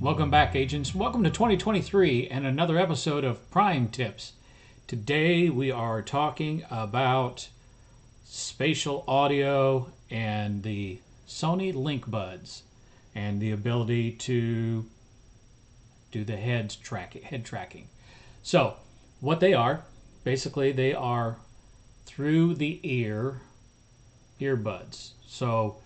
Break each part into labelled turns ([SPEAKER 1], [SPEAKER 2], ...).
[SPEAKER 1] Welcome back, agents. Welcome to 2023 and another episode of Prime Tips. Today we are talking about spatial audio and the Sony Link Buds and the ability to do the head tracking. Head tracking. So, what they are, basically, they are through the ear earbuds. So,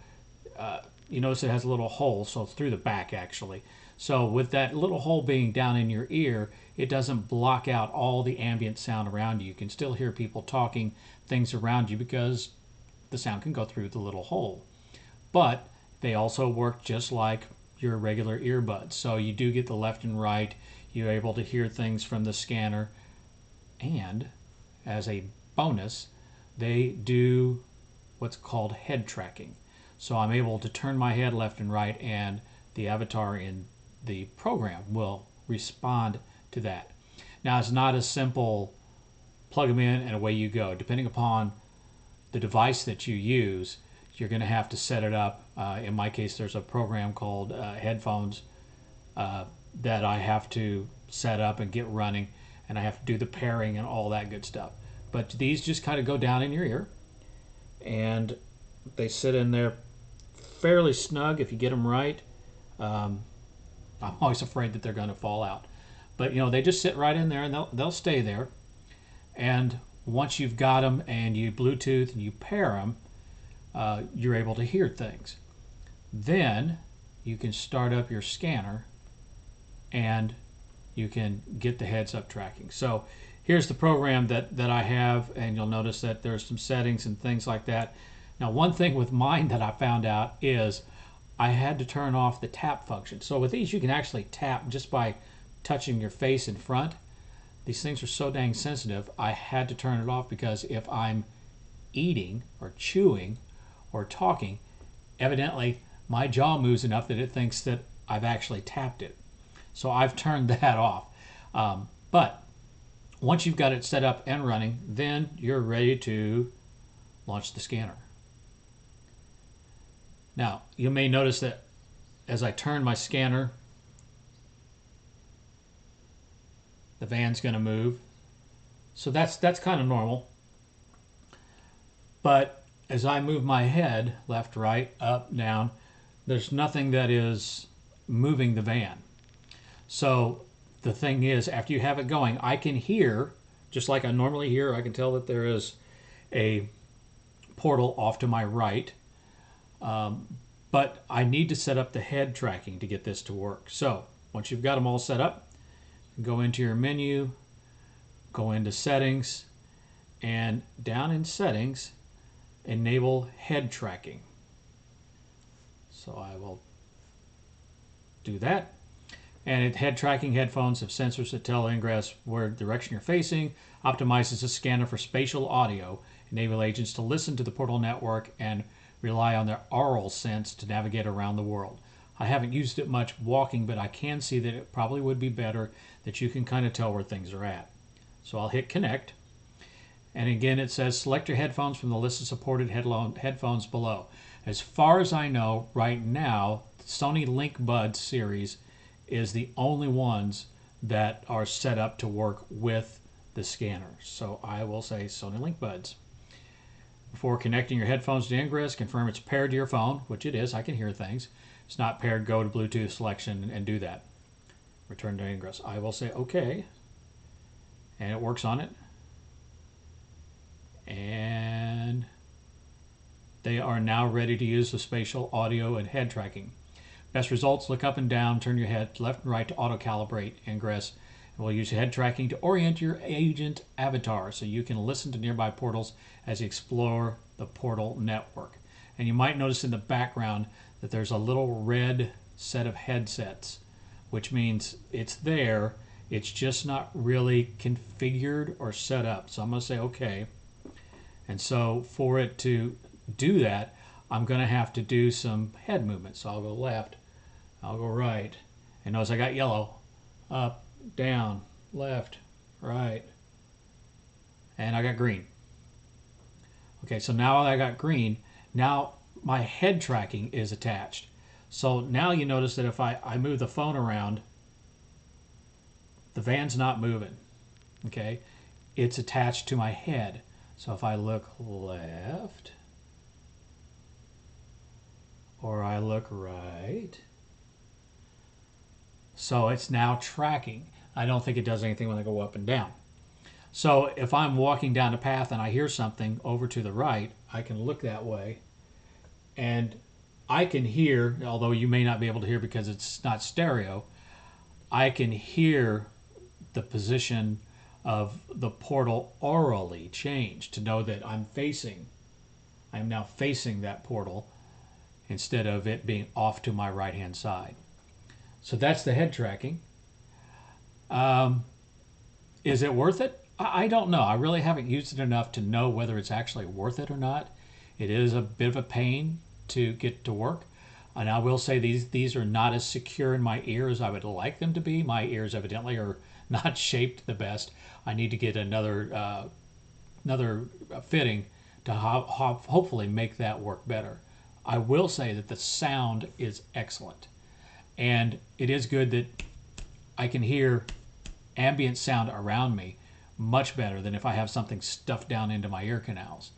[SPEAKER 1] uh, you notice it has a little hole, so it's through the back actually. So with that little hole being down in your ear, it doesn't block out all the ambient sound around you. You can still hear people talking, things around you because the sound can go through the little hole. But they also work just like your regular earbuds. So you do get the left and right. You're able to hear things from the scanner. And as a bonus, they do what's called head tracking. So I'm able to turn my head left and right and the avatar in the program will respond to that. Now, it's not a simple plug them in and away you go. Depending upon the device that you use, you're going to have to set it up. Uh, in my case, there's a program called uh, Headphones uh, that I have to set up and get running, and I have to do the pairing and all that good stuff. But these just kind of go down in your ear, and they sit in there fairly snug if you get them right. Um, I'm always afraid that they're going to fall out. But you know, they just sit right in there and they'll they'll stay there. And once you've got them and you Bluetooth and you pair them, uh, you're able to hear things. Then you can start up your scanner and you can get the heads up tracking. So here's the program that, that I have, and you'll notice that there's some settings and things like that. Now, one thing with mine that I found out is I had to turn off the tap function. So with these, you can actually tap just by touching your face in front. These things are so dang sensitive, I had to turn it off because if I'm eating or chewing or talking, evidently my jaw moves enough that it thinks that I've actually tapped it. So I've turned that off. Um, but once you've got it set up and running, then you're ready to launch the scanner. Now, you may notice that as I turn my scanner, the van's going to move. So that's that's kind of normal. But as I move my head left, right, up, down, there's nothing that is moving the van. So the thing is, after you have it going, I can hear, just like I normally hear, I can tell that there is a portal off to my right um, but I need to set up the head tracking to get this to work. So once you've got them all set up, go into your menu, go into settings, and down in settings, enable head tracking. So I will do that. And it, head tracking headphones have sensors that tell Ingress where direction you're facing, optimizes the scanner for spatial audio, enable agents to listen to the portal network and rely on their aural sense to navigate around the world. I haven't used it much walking, but I can see that it probably would be better that you can kind of tell where things are at. So I'll hit connect. And again, it says select your headphones from the list of supported headphones below. As far as I know, right now, the Sony Link Buds series is the only ones that are set up to work with the scanner. So I will say Sony Link Buds. Before connecting your headphones to Ingress, confirm it's paired to your phone, which it is. I can hear things. It's not paired, go to Bluetooth selection and do that. Return to Ingress. I will say OK. And it works on it. And they are now ready to use the spatial audio and head tracking. Best results, look up and down, turn your head left and right to auto calibrate Ingress We'll use head tracking to orient your agent avatar so you can listen to nearby portals as you explore the portal network. And you might notice in the background that there's a little red set of headsets, which means it's there, it's just not really configured or set up. So I'm going to say OK. And so for it to do that, I'm going to have to do some head movement. So I'll go left, I'll go right. And notice I got yellow, up, down, left, right. And I got green. Okay, so now I got green. Now my head tracking is attached. So now you notice that if I, I move the phone around, the van's not moving. Okay, it's attached to my head. So if I look left or I look right, so it's now tracking. I don't think it does anything when I go up and down. So if I'm walking down a path and I hear something over to the right, I can look that way and I can hear, although you may not be able to hear because it's not stereo, I can hear the position of the portal aurally change to know that I'm facing, I'm now facing that portal instead of it being off to my right hand side. So that's the head tracking. Um, is it worth it? I, I don't know. I really haven't used it enough to know whether it's actually worth it or not. It is a bit of a pain to get to work. And I will say these these are not as secure in my ear as I would like them to be. My ears evidently are not shaped the best. I need to get another uh, another fitting to ho- ho- hopefully make that work better. I will say that the sound is excellent, and it is good that I can hear ambient sound around me much better than if I have something stuffed down into my ear canals.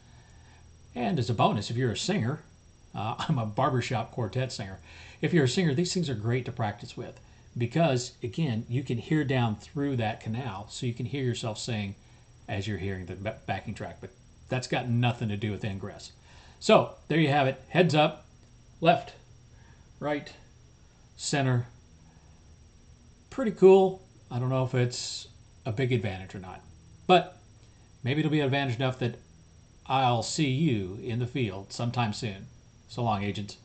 [SPEAKER 1] And as a bonus, if you're a singer, uh, I'm a barbershop quartet singer. If you're a singer, these things are great to practice with because, again, you can hear down through that canal, so you can hear yourself sing as you're hearing the backing track. But that's got nothing to do with ingress. So there you have it. Heads up, left, right, center. Pretty cool. I don't know if it's a big advantage or not, but maybe it'll be an advantage enough that I'll see you in the field sometime soon. So long, agents.